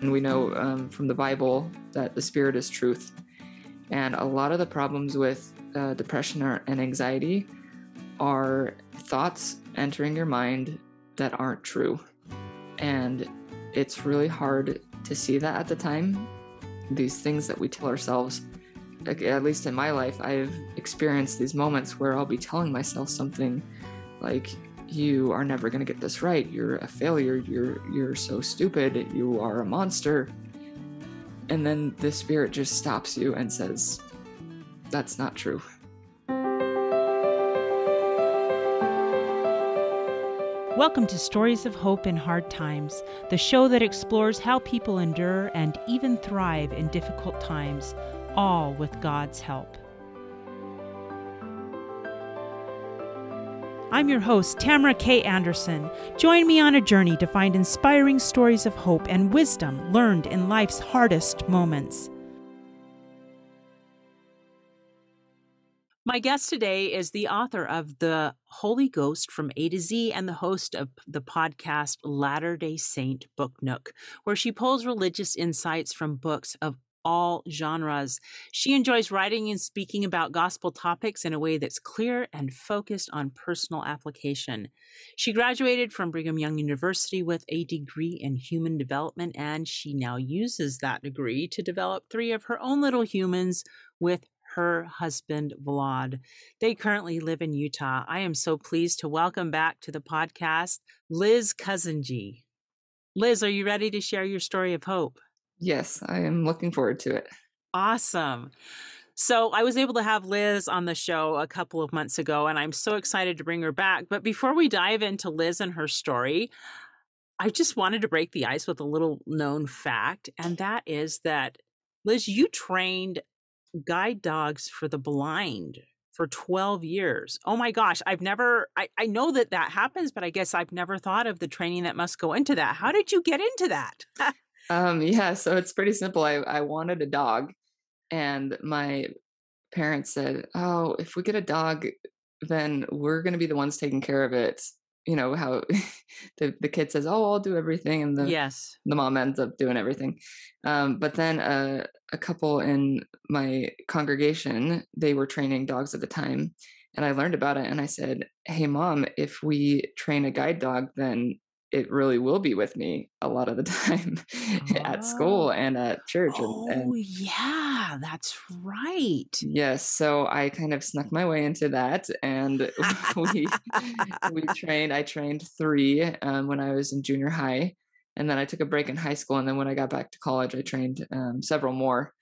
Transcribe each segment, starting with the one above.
And we know um, from the Bible that the Spirit is truth. And a lot of the problems with uh, depression and anxiety are thoughts entering your mind that aren't true. And it's really hard to see that at the time. These things that we tell ourselves, at least in my life, I've experienced these moments where I'll be telling myself something like, you are never going to get this right. You're a failure. You're you're so stupid. You are a monster. And then the spirit just stops you and says, that's not true. Welcome to Stories of Hope in Hard Times, the show that explores how people endure and even thrive in difficult times, all with God's help. I'm your host, Tamara K. Anderson. Join me on a journey to find inspiring stories of hope and wisdom learned in life's hardest moments. My guest today is the author of The Holy Ghost from A to Z and the host of the podcast Latter day Saint Book Nook, where she pulls religious insights from books of all genres. She enjoys writing and speaking about gospel topics in a way that's clear and focused on personal application. She graduated from Brigham Young University with a degree in human development, and she now uses that degree to develop three of her own little humans with her husband, Vlad. They currently live in Utah. I am so pleased to welcome back to the podcast Liz Kazandzhy. Liz, are you ready to share your story of hope? Yes, I am looking forward to it. Awesome. So, I was able to have Liz on the show a couple of months ago, and I'm so excited to bring her back. But before we dive into Liz and her story, I just wanted to break the ice with a little known fact, and that is that Liz, you trained guide dogs for the blind for 12 years. Oh my gosh, I've never, I, I know that that happens, but I guess I've never thought of the training that must go into that. How did you get into that? um, yeah, so it's pretty simple. I, I wanted a dog, and my parents said, Oh, if we get a dog, then we're going to be the ones taking care of it you know how the the kid says oh i'll do everything and the yes the mom ends up doing everything um, but then uh, a couple in my congregation they were training dogs at the time and i learned about it and i said hey mom if we train a guide dog then it really will be with me a lot of the time oh. at school oh. and at church. Oh, and, and, yeah, that's right. Yes. So I kind of snuck my way into that. And we, we trained, I trained three um, when I was in junior high. And then I took a break in high school. And then when I got back to college, I trained um, several more.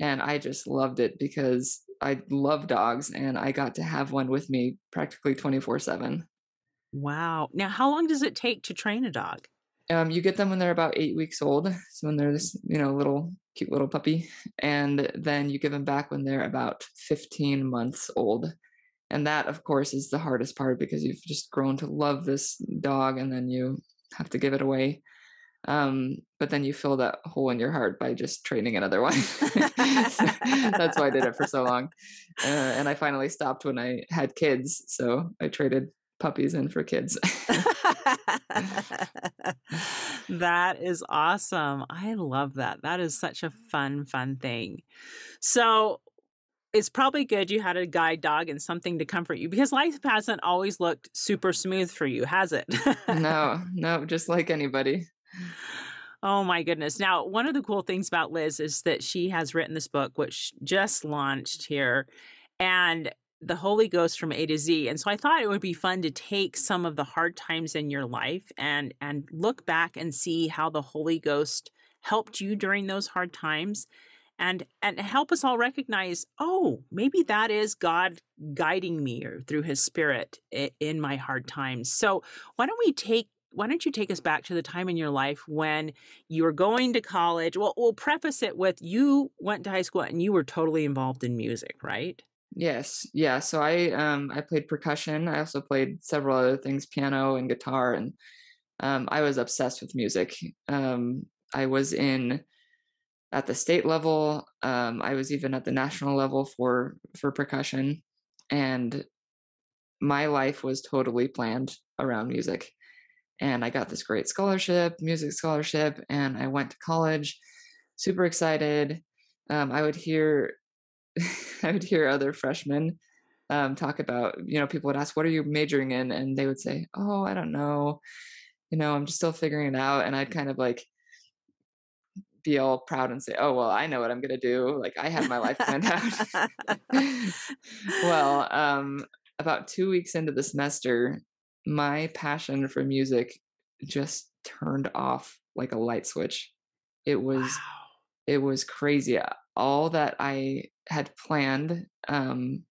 And I just loved it because I love dogs and I got to have one with me practically 24 7. Wow. Now, how long does it take to train a dog? Um, you get them when they're about eight weeks old. So when they're this, you know, little cute little puppy, and then you give them back when they're about 15 months old. And that, of course, is the hardest part because you've just grown to love this dog, and then you have to give it away. Um, but then you fill that hole in your heart by just training another one. that's why I did it for so long. Uh, and I finally stopped when I had kids. So I traded puppies in for kids. that is awesome. I love that. That is such a fun, fun thing. So, it's probably good you had a guide dog and something to comfort you because life hasn't always looked super smooth for you, has it? no, no, just like anybody. Oh my goodness. Now, one of the cool things about Liz is that she has written this book, which just launched here. And the Holy Ghost from A to Z. And so I thought it would be fun to take some of the hard times in your life and and look back and see how the Holy Ghost helped you during those hard times and and help us all recognize, oh, maybe that is God guiding me or through his spirit in my hard times. So, why don't we take why don't you take us back to the time in your life when you were going to college? Well, we'll preface it with you went to high school and you were totally involved in music, right? Yes, yeah. So I um I played percussion. I also played several other things, piano and guitar, and um, I was obsessed with music. Um, I was in at the state level. Um, I was even at the national level for for percussion, and my life was totally planned around music. and I got this great scholarship, music scholarship, and I went to college, super excited. Um, I would hear, I would hear other freshmen um, talk about, you know, people would ask, "What are you majoring in?" and they would say, "Oh, I don't know, you know, I'm just still figuring it out." And I'd kind of like be all proud and say, "Oh, well, I know what I'm gonna do. Like I have my life planned out." well, um, about two weeks into the semester, my passion for music just turned off like a light switch. It was wow. it was crazy. All that I had planned, um,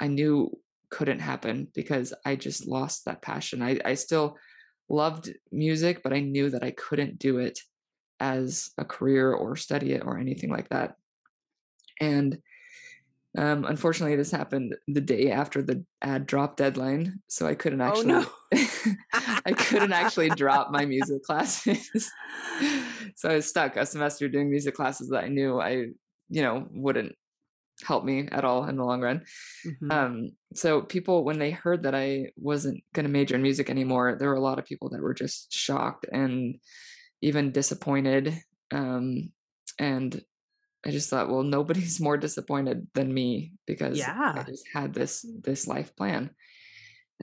I knew couldn't happen because I just lost that passion. I, I still loved music, but I knew that I couldn't do it as a career or study it or anything like that. And um, unfortunately, this happened the day after the add drop deadline, so I couldn't actually. Oh, no. I couldn't actually drop my music classes, so I was stuck a semester doing music classes that I knew I, you know, wouldn't help me at all in the long run. Mm-hmm. Um, so people, when they heard that I wasn't going to major in music anymore, there were a lot of people that were just shocked and even disappointed. Um, and I just thought, well, nobody's more disappointed than me because yeah. I just had this this life plan.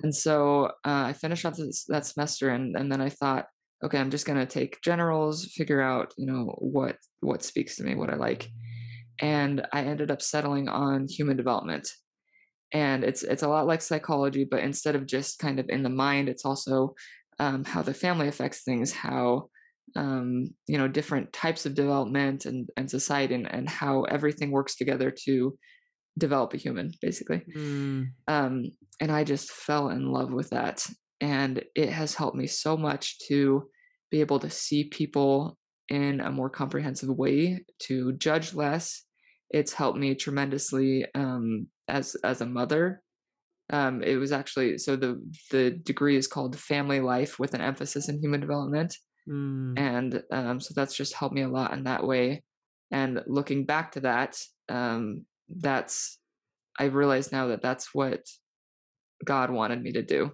And so uh, I finished up this, that semester, and and then I thought, okay, I'm just gonna take generals, figure out, you know, what what speaks to me, what I like, and I ended up settling on human development. And it's it's a lot like psychology, but instead of just kind of in the mind, it's also um, how the family affects things, how um, you know different types of development and and society and, and how everything works together to develop a human basically mm. um, and i just fell in love with that and it has helped me so much to be able to see people in a more comprehensive way to judge less it's helped me tremendously um, as as a mother um, it was actually so the the degree is called family life with an emphasis in human development Mm. And um, so that's just helped me a lot in that way. And looking back to that, um, that's, I realize now that that's what God wanted me to do.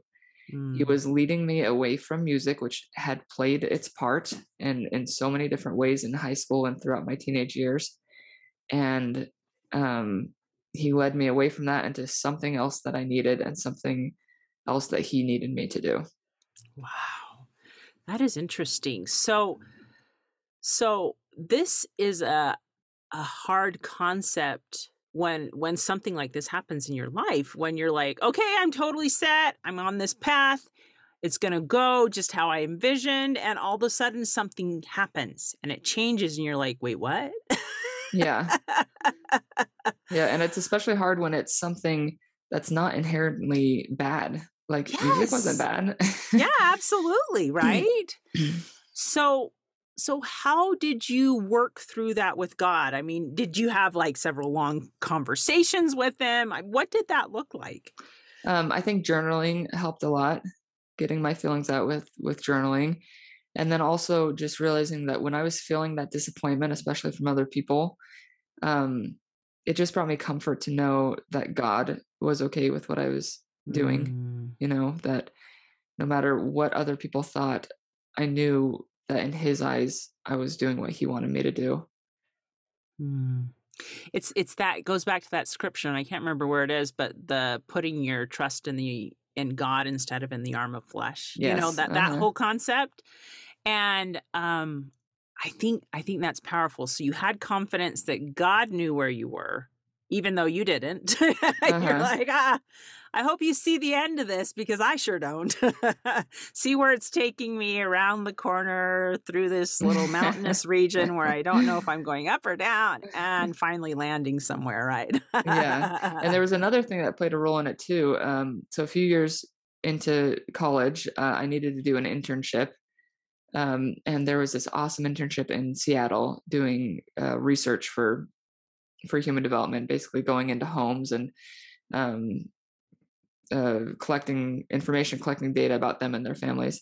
Mm. He was leading me away from music, which had played its part in, in so many different ways in high school and throughout my teenage years. And um, he led me away from that into something else that I needed and something else that he needed me to do. Wow. That is interesting. So so this is a a hard concept when when something like this happens in your life when you're like, "Okay, I'm totally set. I'm on this path. It's going to go just how I envisioned." And all of a sudden something happens and it changes and you're like, "Wait, what?" yeah. yeah, and it's especially hard when it's something that's not inherently bad like yes. music wasn't bad. yeah, absolutely, right? so so how did you work through that with God? I mean, did you have like several long conversations with him? What did that look like? Um, I think journaling helped a lot, getting my feelings out with with journaling. And then also just realizing that when I was feeling that disappointment, especially from other people, um, it just brought me comfort to know that God was okay with what I was doing. Mm you know, that no matter what other people thought, I knew that in his eyes, I was doing what he wanted me to do. Mm. It's it's that it goes back to that scripture, and I can't remember where it is, but the putting your trust in the in God instead of in the arm of flesh. Yes. You know that that uh-huh. whole concept, and um, I think I think that's powerful. So you had confidence that God knew where you were, even though you didn't. Uh-huh. You're like, ah, I hope you see the end of this because I sure don't. see where it's taking me around the corner through this little mountainous region where I don't know if I'm going up or down and finally landing somewhere, right? yeah. And there was another thing that played a role in it too. Um, so a few years into college, uh, I needed to do an internship. Um, and there was this awesome internship in Seattle doing uh, research for for human development, basically going into homes and um, uh, collecting information, collecting data about them and their families.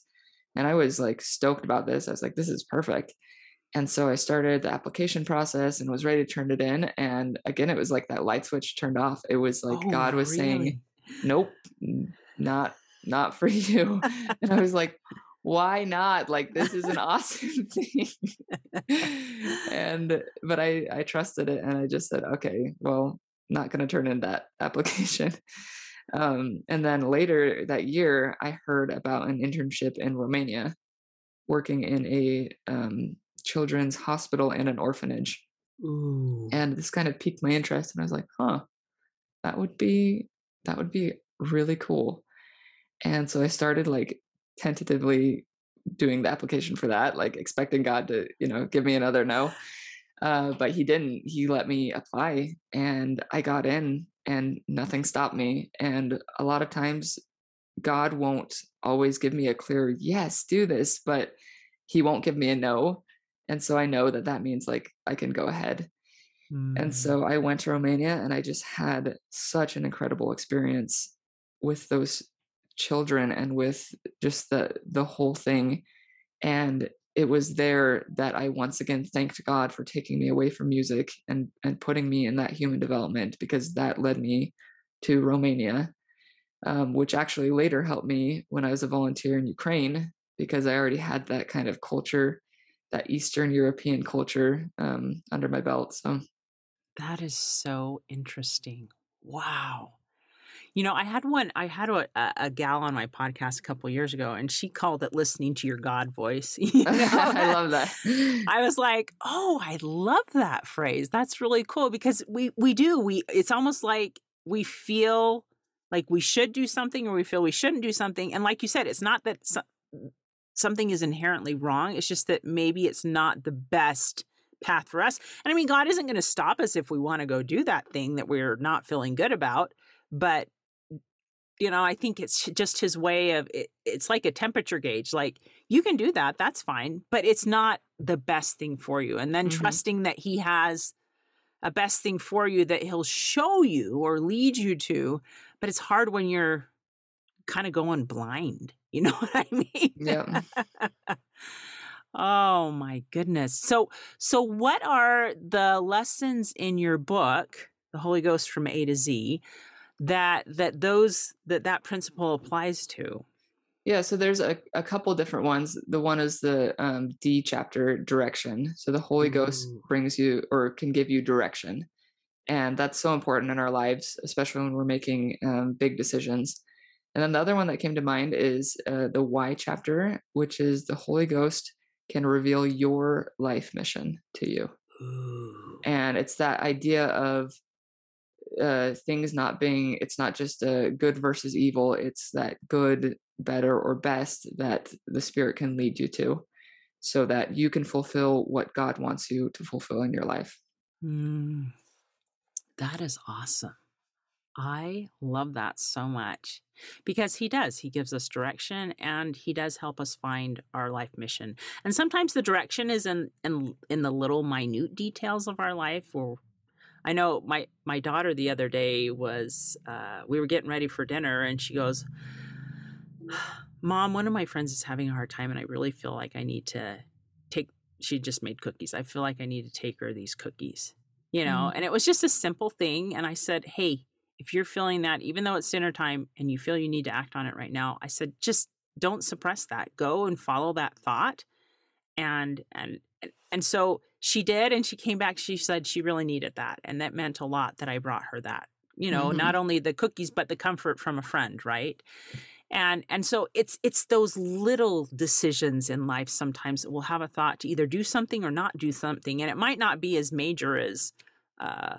And I was like stoked about this. I was like, this is perfect. And so I started the application process and was ready to turn it in. And again, it was like that light switch turned off. It was like oh, God was really? saying, nope, not, not for you. and I was like, why not? Like this is an awesome thing. and but I I trusted it and I just said, okay, well, not going to turn in that application. Um, and then later that year, I heard about an internship in Romania, working in a um, children's hospital and an orphanage. Ooh. And this kind of piqued my interest, and I was like, "Huh, that would be that would be really cool." And so I started like tentatively doing the application for that, like expecting God to, you know, give me another no. Uh, but he didn't. He let me apply, and I got in, and nothing stopped me. And a lot of times, God won't always give me a clear yes, do this, but He won't give me a no. And so I know that that means like I can go ahead. Mm. And so I went to Romania, and I just had such an incredible experience with those children and with just the the whole thing and it was there that I once again thanked God for taking me away from music and and putting me in that human development because that led me to Romania, um, which actually later helped me when I was a volunteer in Ukraine because I already had that kind of culture, that Eastern European culture um, under my belt. So that is so interesting. Wow. You know, I had one, I had a, a, gal on my podcast a couple years ago, and she called it listening to your God voice. You know? I love that. I was like, oh, I love that phrase. That's really cool because we we do. We it's almost like we feel like we should do something or we feel we shouldn't do something. And like you said, it's not that so, mm, something is inherently wrong. It's just that maybe it's not the best path for us. And I mean, God isn't going to stop us if we want to go do that thing that we're not feeling good about. But you know, I think it's just his way of it, it's like a temperature gauge. Like you can do that, that's fine, but it's not the best thing for you. And then mm-hmm. trusting that he has a best thing for you that he'll show you or lead you to, but it's hard when you're kind of going blind. You know what I mean? Yeah. oh my goodness. So so what are the lessons in your book, The Holy Ghost from A to Z? That that those that that principle applies to. Yeah so there's a, a couple different ones. The one is the um, d chapter direction. So the holy Ooh. ghost brings you or can give you direction. And that's so important in our lives especially when we're making um, big decisions. And then the other one that came to mind is uh, the y chapter which is the holy ghost can reveal your life mission to you. Ooh. and it's that idea of uh, things not being it's not just a good versus evil it's that good better or best that the spirit can lead you to so that you can fulfill what god wants you to fulfill in your life. Mm, that is awesome. I love that so much because he does he gives us direction and he does help us find our life mission and sometimes the direction is in in, in the little minute details of our life or I know my my daughter the other day was uh, we were getting ready for dinner and she goes, "Mom, one of my friends is having a hard time and I really feel like I need to take she just made cookies. I feel like I need to take her these cookies." You know, mm-hmm. and it was just a simple thing and I said, "Hey, if you're feeling that even though it's dinner time and you feel you need to act on it right now, I said just don't suppress that. Go and follow that thought." And and and so she did and she came back she said she really needed that and that meant a lot that i brought her that you know mm-hmm. not only the cookies but the comfort from a friend right and and so it's it's those little decisions in life sometimes that will have a thought to either do something or not do something and it might not be as major as uh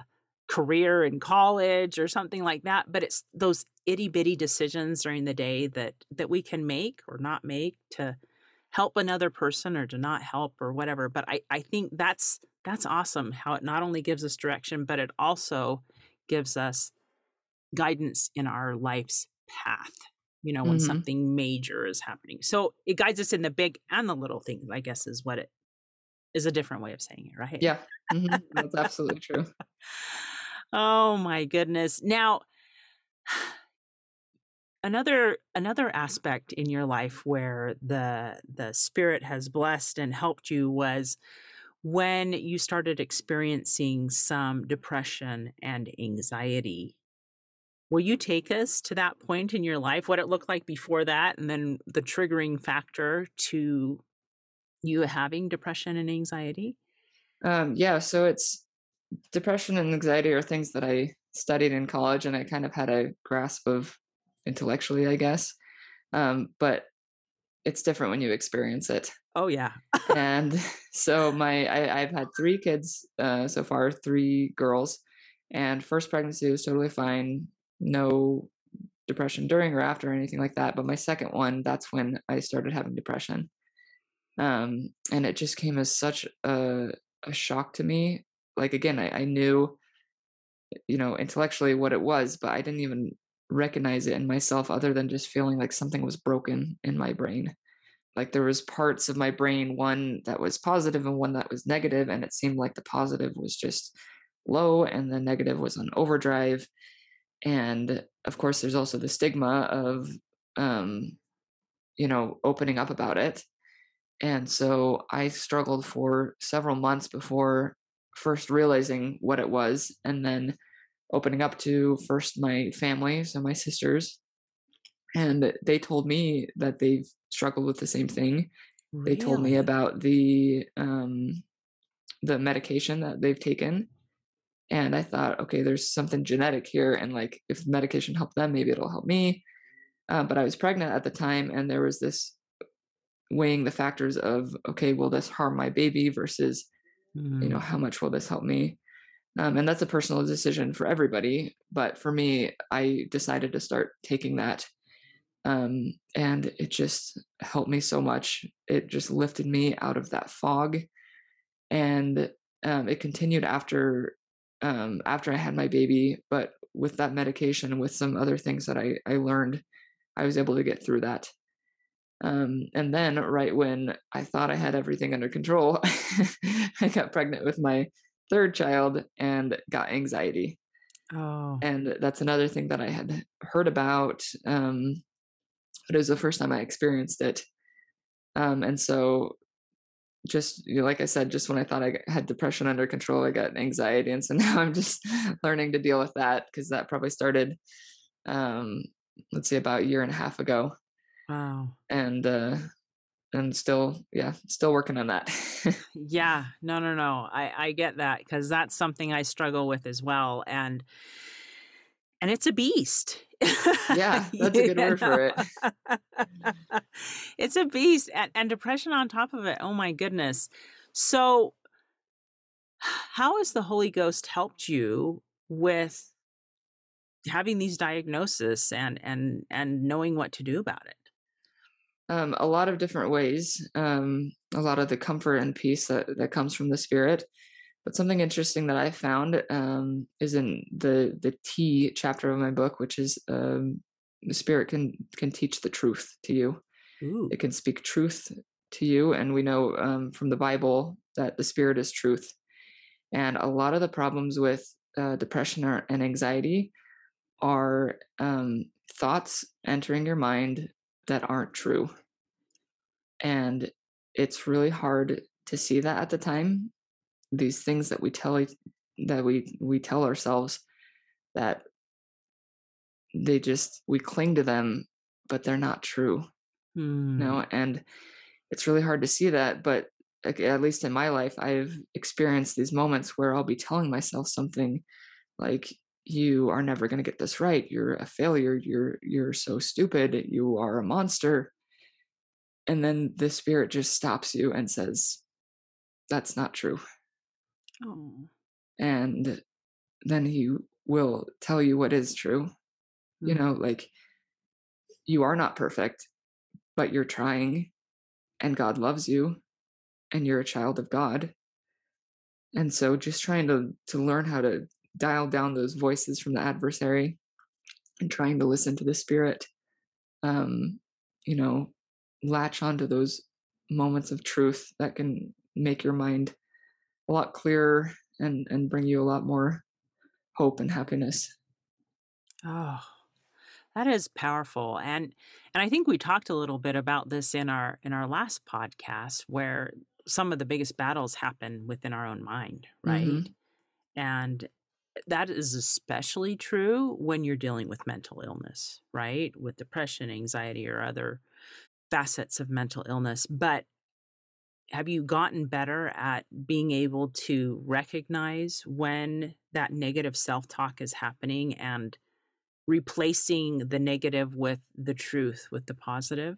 career in college or something like that but it's those itty bitty decisions during the day that that we can make or not make to help another person or to not help or whatever but i i think that's that's awesome how it not only gives us direction but it also gives us guidance in our life's path you know when mm-hmm. something major is happening. So it guides us in the big and the little things i guess is what it is a different way of saying it right? Yeah. Mm-hmm. that's absolutely true. Oh my goodness. Now another another aspect in your life where the the spirit has blessed and helped you was when you started experiencing some depression and anxiety Will you take us to that point in your life, what it looked like before that, and then the triggering factor to you having depression and anxiety? Um, yeah, so it's depression and anxiety are things that I studied in college and I kind of had a grasp of intellectually, I guess. Um, but it's different when you experience it. Oh yeah. and so my I, have had three kids uh, so far, three girls, and first pregnancy was totally fine no depression during or after or anything like that. But my second one, that's when I started having depression. Um, and it just came as such a, a shock to me. Like, again, I, I knew, you know, intellectually what it was, but I didn't even recognize it in myself other than just feeling like something was broken in my brain. Like there was parts of my brain one that was positive and one that was negative and it seemed like the positive was just low and the negative was on overdrive. And of course there's also the stigma of um you know opening up about it. And so i struggled for several months before first realizing what it was and then opening up to first my family so my sisters and they told me that they've struggled with the same thing really? they told me about the um the medication that they've taken and i thought okay there's something genetic here and like if medication helped them maybe it'll help me uh, but i was pregnant at the time and there was this weighing the factors of okay will this harm my baby versus mm. you know mm. how much will this help me um, and that's a personal decision for everybody but for me i decided to start taking that um, and it just helped me so much it just lifted me out of that fog and um, it continued after um, after I had my baby, but with that medication and with some other things that I, I learned, I was able to get through that. Um, and then, right when I thought I had everything under control, I got pregnant with my third child and got anxiety. Oh. And that's another thing that I had heard about. Um, but it was the first time I experienced it. Um, and so just you know, like I said, just when I thought I had depression under control, I got anxiety, and so now I'm just learning to deal with that because that probably started, um, let's say about a year and a half ago. Wow. And uh, and still, yeah, still working on that. yeah, no, no, no, I I get that because that's something I struggle with as well, and and it's a beast. yeah, that's a good word for it. it's a beast and, and depression on top of it. Oh my goodness. So how has the Holy Ghost helped you with having these diagnoses and and and knowing what to do about it? Um, a lot of different ways. Um, a lot of the comfort and peace that, that comes from the Spirit. But something interesting that I found um, is in the the T chapter of my book, which is um, the Spirit can can teach the truth to you. Ooh. It can speak truth to you, and we know um, from the Bible that the Spirit is truth. And a lot of the problems with uh, depression or, and anxiety are um, thoughts entering your mind that aren't true. And it's really hard to see that at the time these things that we tell that we we tell ourselves that they just we cling to them but they're not true mm. you know and it's really hard to see that but at least in my life i've experienced these moments where i'll be telling myself something like you are never going to get this right you're a failure you're you're so stupid you are a monster and then the spirit just stops you and says that's not true Oh. And then he will tell you what is true. Mm-hmm. You know, like you are not perfect, but you're trying and God loves you and you're a child of God. And so just trying to to learn how to dial down those voices from the adversary and trying to listen to the spirit um you know latch onto those moments of truth that can make your mind a lot clearer and and bring you a lot more hope and happiness. Oh, that is powerful. And and I think we talked a little bit about this in our in our last podcast where some of the biggest battles happen within our own mind, right? Mm-hmm. And that is especially true when you're dealing with mental illness, right? With depression, anxiety, or other facets of mental illness. But have you gotten better at being able to recognize when that negative self talk is happening and replacing the negative with the truth, with the positive?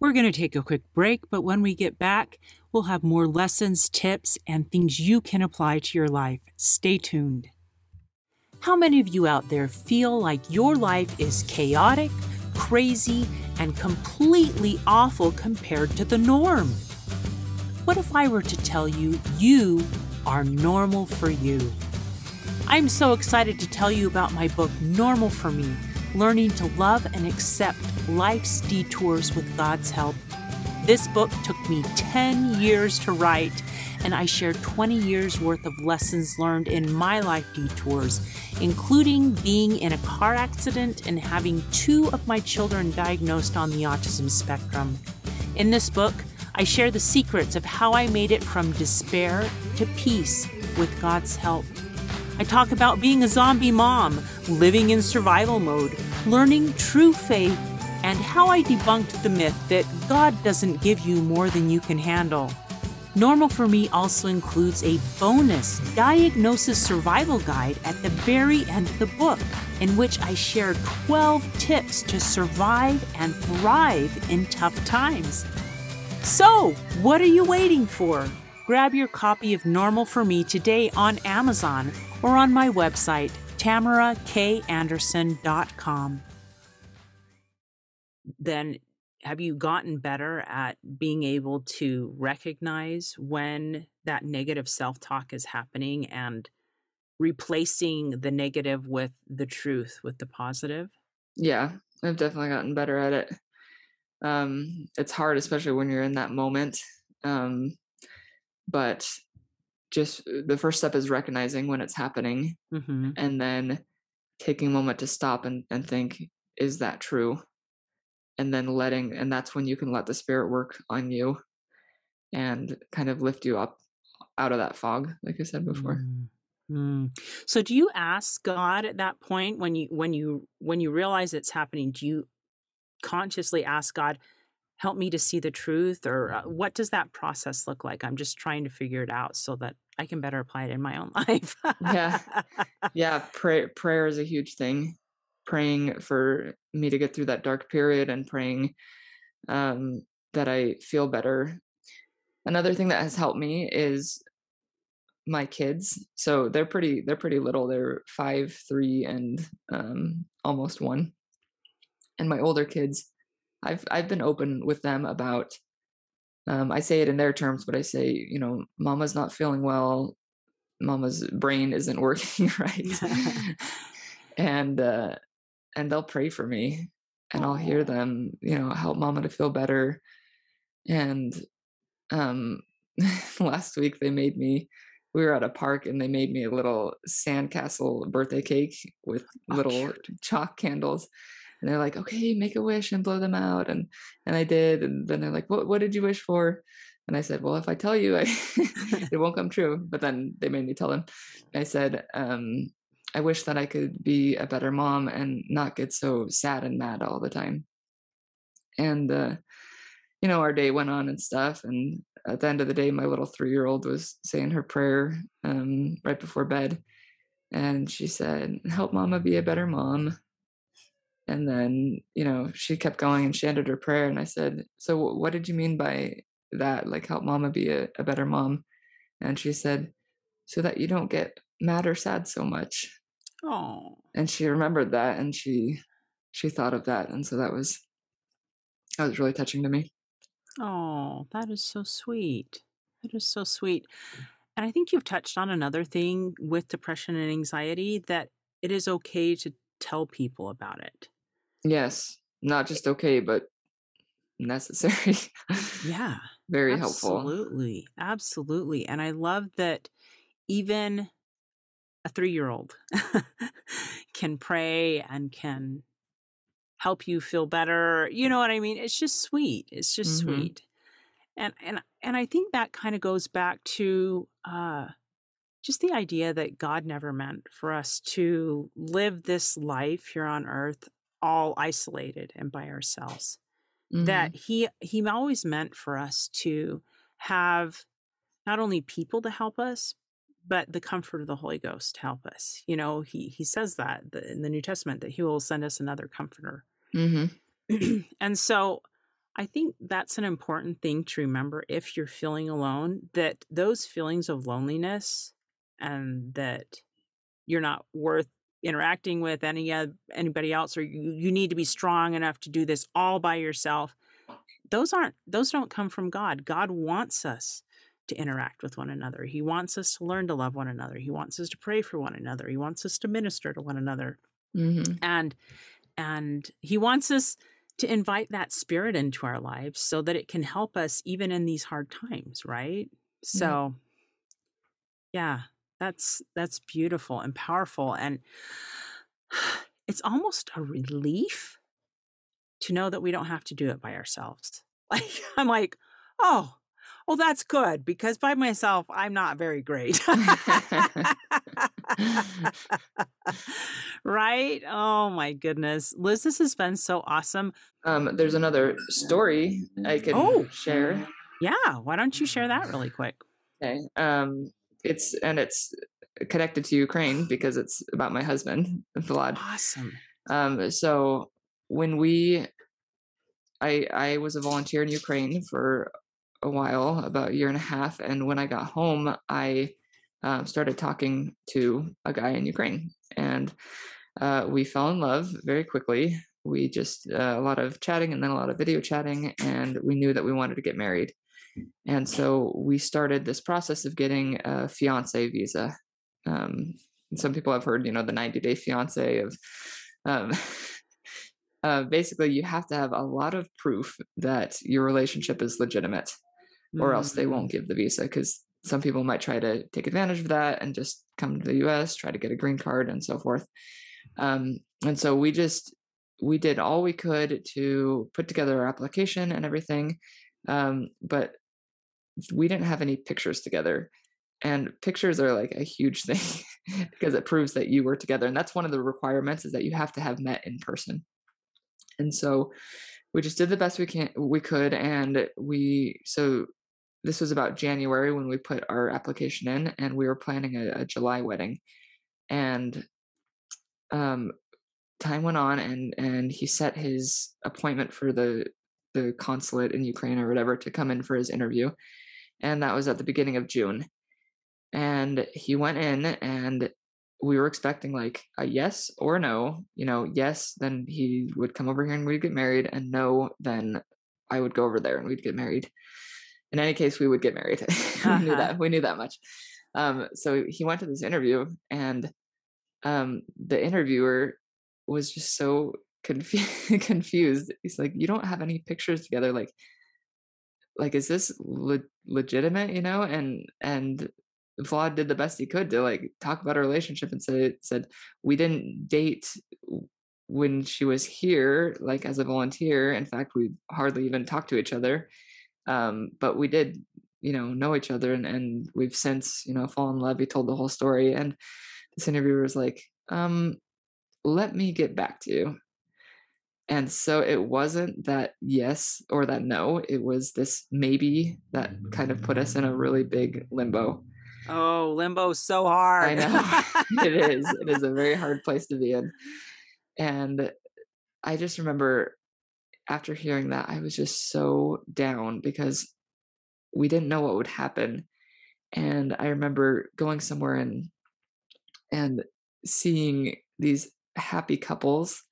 We're going to take a quick break, but when we get back, we'll have more lessons, tips, and things you can apply to your life. Stay tuned. How many of you out there feel like your life is chaotic, crazy, and completely awful compared to the norm? What if I were to tell you you are normal for you? I'm so excited to tell you about my book, Normal for Me Learning to Love and Accept Life's Detours with God's Help. This book took me 10 years to write, and I share 20 years worth of lessons learned in my life detours, including being in a car accident and having two of my children diagnosed on the autism spectrum. In this book, I share the secrets of how I made it from despair to peace with God's help. I talk about being a zombie mom, living in survival mode, learning true faith, and how I debunked the myth that God doesn't give you more than you can handle. Normal for Me also includes a bonus diagnosis survival guide at the very end of the book, in which I share 12 tips to survive and thrive in tough times. So, what are you waiting for? Grab your copy of Normal for Me today on Amazon or on my website, tamarakanderson.com. Then, have you gotten better at being able to recognize when that negative self talk is happening and replacing the negative with the truth, with the positive? Yeah, I've definitely gotten better at it. Um, it's hard, especially when you're in that moment. Um, but just uh, the first step is recognizing when it's happening Mm-hmm. and then taking a moment to stop and, and think is that true and then letting and that's when you can let the spirit work on you and kind of lift you up out of that fog like i said before Mm. Mm. So do you ask God at that point when you when you when you realize it's happening do you consciously ask God help me to see the truth or uh, what does that process look like? I'm just trying to figure it out so that I can better apply it in my own life. Yeah. yeah pray, prayer is a huge thing praying for me to get through that dark period and praying um, that i feel better. Another thing that has helped me is my kids. So they're pretty they're pretty little. They're five three and um, almost one. And my older kids i've i've been open with them about um, i say it in their terms but i say you know mama's not feeling well. Mama's brain isn't working right? And uh and they'll pray for me and i'll hear them you know help mama to feel better and um last week they made me we were at a park and they made me a little sandcastle birthday cake with Oh, little cute. chalk candles and they're like okay make a wish and blow them out and and i did and then they're like what, what did you wish for? And i said well if i tell you I, it won't come true but then they made me tell them. I said um i wish that i could be a better mom and not get so sad and mad all the time. And uh you know our day went on and stuff and at the end of the day my little three year old was saying her prayer um right before bed and she said help mama be a better mom. And then you know she kept going and she ended her prayer and i said so what did you mean by that? Like help mama be a, a better mom? And she said so that you don't get mad or sad so much Oh. and she remembered that and she she thought of that and so that was that was really touching to me Oh, that is so sweet. That is so sweet. And I think you've touched on another thing with depression and anxiety that it is okay to tell people about it. yes not just okay but necessary Yeah. very helpful Absolutely. Absolutely. And I love that even a three year old can pray and can help you feel better. You know what I mean? It's just sweet. It's just Mhm. sweet. And and and I think that kind of goes back to uh just the idea that God never meant for us to live this life here on earth all isolated and by ourselves. Mm-hmm. That he he always meant for us to have not only people to help us, but the comfort of the Holy Ghost help us. You know, he he says that in the New Testament that he will send us another comforter. Mm-hmm. and so I think that's an important thing to remember if you're feeling alone that those feelings of loneliness and that you're not worth interacting with any anybody else or you, you need to be strong enough to do this all by yourself those aren't those don't come from god god wants us to interact with one another. He wants us to learn to love one another. He wants us to pray for one another. He wants us to minister to one another. Mm-hmm. and and he wants us to invite that spirit into our lives so that it can help us even in these hard times right? So yeah that's that's beautiful and powerful. And it's almost a relief to know that we don't have to do it by ourselves. Like I'm like, "Oh, well that's good because by myself I'm not very great." right? Oh my goodness. Liz, this has been so awesome. Um there's another story I can oh. share. Yeah, why don't you share that really quick? Okay. Um it's and it's connected to Ukraine because it's about my husband, Vlad. Awesome. Um, so when we, I I was a volunteer in Ukraine for a while, about a year and a half, and when I got home, I um, started talking to a guy in Ukraine, and uh, we fell in love very quickly. We just uh, a lot of chatting and then a lot of video chatting, and we knew that we wanted to get married. And so we started this process of getting a fiance visa. Um, some people have heard, you know, the 90 day fiance of um, uh, basically you have to have a lot of proof that your relationship is legitimate or mm-hmm. else they won't mm. give the visa because some people might try to take advantage of that and just come to the us try to get a green card and so forth um, and so we just we did all we could to put together our application and everything um, but we didn't have any pictures together and pictures are like a huge thing because it proves that you were together and that's one of the requirements is that you have to have met in person and so we just did the best we can we could and we so this was about january when we put our application in and we were planning a, a july wedding and um time went on and and he set his appointment for the the consulate in ukraine or whatever to come in for his interview and that was at the beginning of June. And he went in and we were expecting like a yes or no. You know, yes, then he would come over here and we'd get married, and no, then I would go over there and we'd get married. In any case, we would get married. uh-huh. we knew uh-huh. that. We knew that much. Um, so he went to this interview, and um, the interviewer was just so confu- confused. He's like, "You don't have any pictures together. Like, like is this le- legitimate you know and and Vlad did the best he could to like talk about our relationship and said said we didn't date when she was here like as a volunteer in fact we hardly even talked to each other um, but we did you know know each other and, and we've since you know fallen in love he told the whole story and this interviewer was like um let me get back to you and so it wasn't that yes or that no, it was this maybe that kind of put us in a really big limbo. Oh, limbo so hard. I know. it is. It is a very hard place to be in. And I just remember after hearing that, I was just so down because we didn't know what would happen. And I remember going somewhere and and seeing these happy couples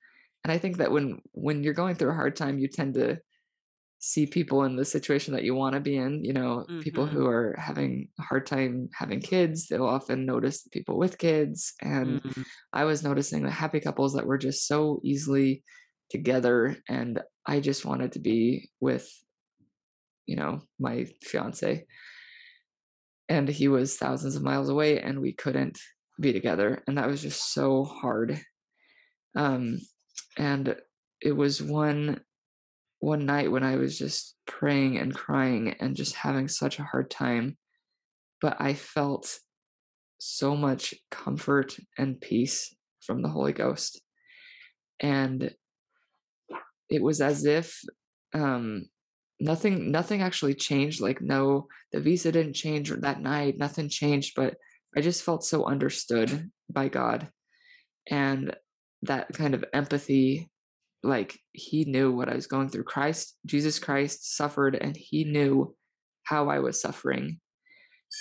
and i think that when when you're going through a hard time you tend to see people in the situation that you want to be in you know mm-hmm. people who are having a hard time having kids they'll often notice people with kids and mm-hmm. i was noticing the happy couples that were just so easily together and i just wanted to be with you know my fiance and he was thousands of miles away and we couldn't be together and that was just so hard um and it was one one night when i was just praying and crying and just having such a hard time but i felt so much comfort and peace from the Holy Ghost. And it was as if um, nothing nothing actually changed like no the visa didn't change that night nothing changed but i just felt so understood by god and that kind of empathy like he knew what i was going through. Christ jesus christ suffered and he knew how i was suffering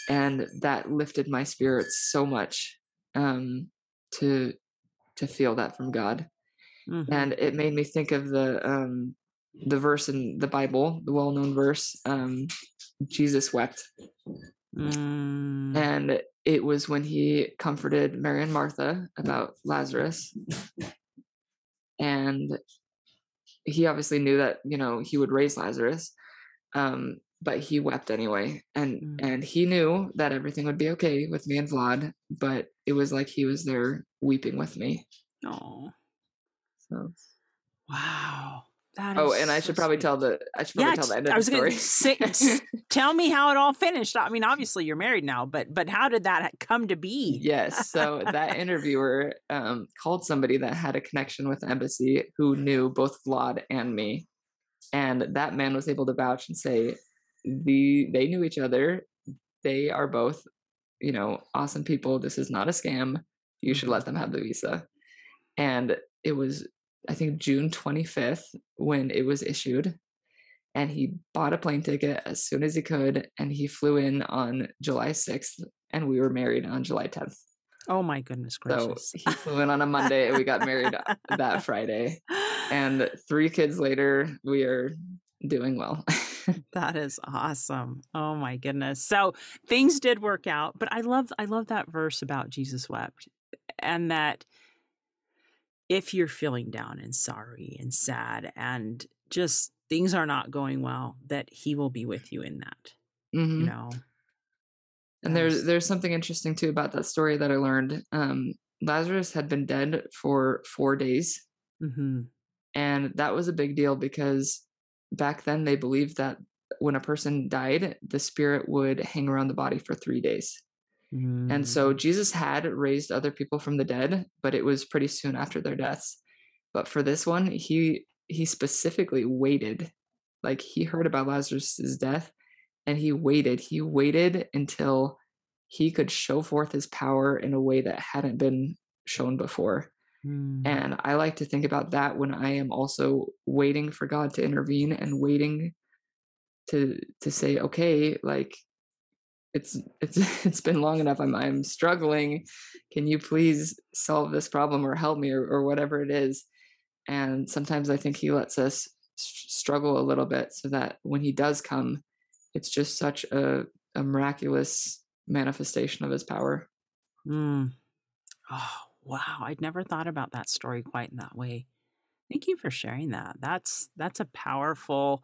and that lifted my spirits so much um to to feel that from god mm-hmm. and it made me think of the um the verse in the bible the well-known verse um jesus wept mm. and it was when he comforted mary and martha about lazarus and he obviously knew that you know he would raise lazarus um but he wept anyway and mm. and he knew that everything would be okay with me and vlad but it was like he was there weeping with me oh so wow that oh, and I should probably tell the I should probably yeah, tell the end I was the story. Gonna say, tell me how it all finished. I mean, obviously you're married now, but but how did that come to be? yes, so that interviewer um, called somebody that had a connection with the embassy who knew both Vlad and me, and that man was able to vouch and say the they knew each other. They are both, you know, awesome people. This is not a scam. You should let mm-hmm. them have the visa. And it was I think June 25th when it was issued. And he bought a plane ticket as soon as he could. And he flew in on July 6th. And we were married on July 10th. Oh my goodness gracious. So he flew in on a Monday and we got married that Friday. And three kids later, we are doing well. that is awesome. Oh my goodness. So things did work out, but I love I love that verse about Jesus wept and that if you're feeling down and sorry and sad and just things are not going well, that he will be with you in that. Mm-hmm. You know. And there's there's something interesting too about that story that I learned. Um, Lazarus had been dead for four days, mm-hmm. and that was a big deal because back then they believed that when a person died, the spirit would hang around the body for three days. Mm. And so. Jesus had raised other people from the dead, but it was pretty soon after their deaths. But for this one, he he specifically waited. Like he heard about Lazarus's death and he waited. He waited until he could show forth his power in a way that hadn't been shown before. Mm. And I like to think about that when I am also waiting for God to intervene and waiting to to say, okay, like it's it's it's been long enough i'm i'm struggling. Can you please solve this problem or help me or, or whatever it is? And sometimes i think he lets us struggle a little bit so that when he does come it's just such a, a miraculous manifestation of his power. Mm. oh wow. I'd never thought about that story quite in that way. Thank you for sharing that. That's that's a powerful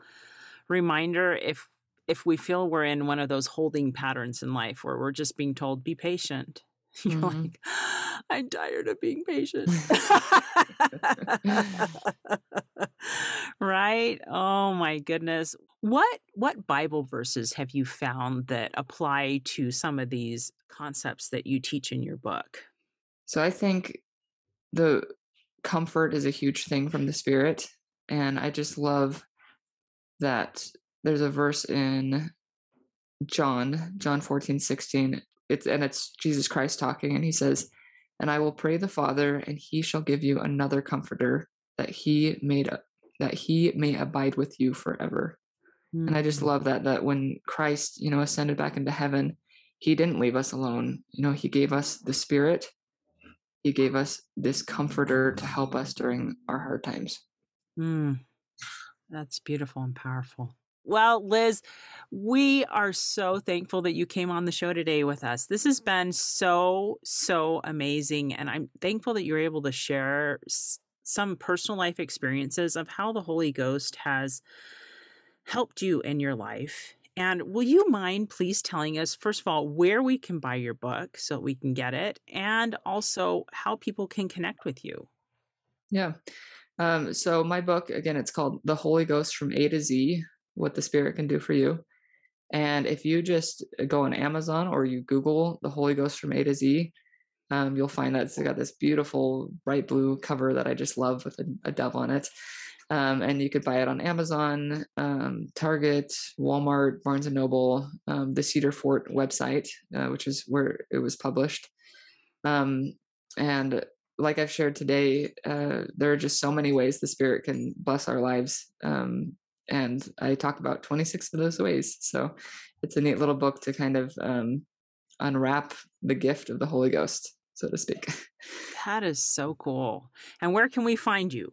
reminder. If if we feel we're in one of those holding patterns in life where we're just being told, be patient. You're mm-hmm. like, I'm tired of being patient. right? Oh my goodness. What what Bible verses have you found that apply to some of these concepts that you teach in your book? So I think the comfort is a huge thing from the spirit and I just love that there's a verse in John, John 14, 16. It's and it's Jesus Christ talking, and he says, And I will pray the Father, and he shall give you another comforter that he made that he may abide with you forever. Mm-hmm. And I just mm. love that that when Christ, you know, ascended back into heaven, he didn't leave us alone. You know, he gave us the spirit. He gave us this comforter to help us during our hard times. Mm. That's beautiful and powerful. Well, Liz, we are so thankful that you came on the show today with us. This has been so, so amazing. And I'm thankful that you're able to share some personal life experiences of how the Holy Ghost has helped you in your life. And will you mind please telling us, first of all, where we can buy your book so we can get it, and also how people can connect with you? Yeah. Um, so my book, again, it's called The Holy Ghost from A to Z what the Spirit can do for you. And if you just go on Amazon or you Google the Holy Ghost from A to Z, um, you'll find that it's got this beautiful bright blue cover that I just love with a, a dove on it. Um, and you could buy it on Amazon, um, Target, Walmart, Barnes and Noble, um, the Cedar Fort website, uh, which is where it was published. Um, and like I've shared today, uh, there are just so many ways the Spirit can bless our lives. Um, and I talk about 26 of those ways. So it's a neat little book to kind of um, unwrap the gift of the Holy Ghost, so to speak. That is so cool. And where can we find you?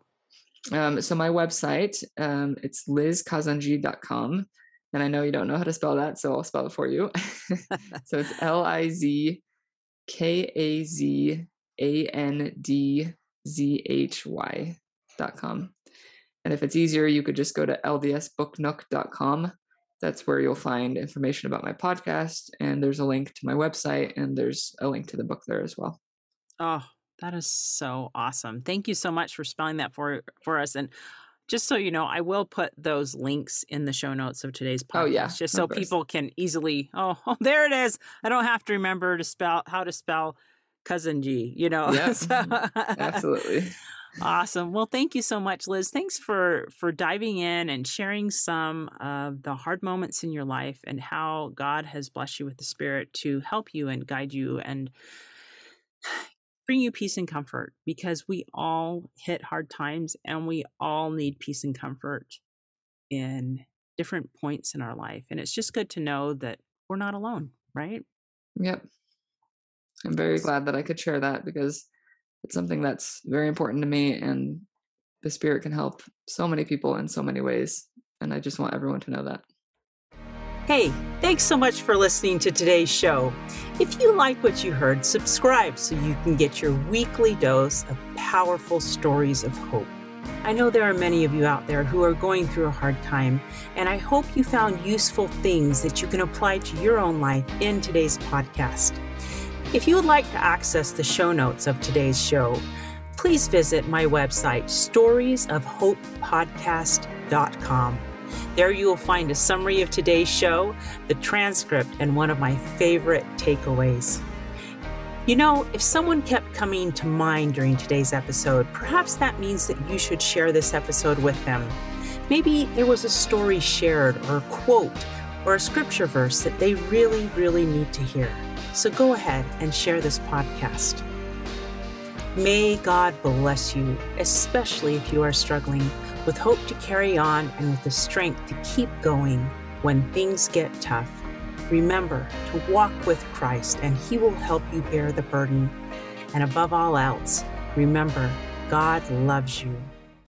Um, so my website, um, it's lizkazandzhy.com. And I know you don't know how to spell that, so I'll spell it for you. so it's L I Z K A Z A N D Z H Y dot com. And if it's easier, you could just go to ldsbooknook.com. That's where you'll find information about my podcast. And there's a link to my website, and there's a link to the book there as well. Oh, that is so awesome. Thank you so much for spelling that for for us. And just so you know, I will put those links in the show notes of today's podcast, oh, yeah, just so people can easily. Oh, oh, there it is. I don't have to remember to spell how to spell Kazandzhy. You know. Yeah, so, mm-hmm. absolutely. Awesome. Well, thank you so much, Liz. Thanks for for diving in and sharing some of the hard moments in your life and how God has blessed you with the Spirit to help you and guide you and bring you peace and comfort because we all hit hard times and we all need peace and comfort in different points in our life. And it's just good to know that we're not alone, right? Yep. I'm very glad that I could share that because it's something that's very important to me and the spirit can help so many people in so many ways. And I just want everyone to know that. Hey, thanks so much for listening to today's show. If you like what you heard, subscribe so you can get your weekly dose of powerful stories of hope. I know there are many of you out there who are going through a hard time, and I hope you found useful things that you can apply to your own life in today's podcast. If you would like to access the show notes of today's show, please visit my website, storiesofhopepodcast.com. There you will find a summary of today's show, the transcript, and one of my favorite takeaways. You know, if someone kept coming to mind during today's episode, perhaps that means that you should share this episode with them. Maybe there was a story shared, or a quote, or a scripture verse that they really, really need to hear. So go ahead and share this podcast. May God bless you, especially if you are struggling with hope to carry on and with the strength to keep going when things get tough. Remember to walk with Christ, and He will help you bear the burden. And above all else, remember, God loves you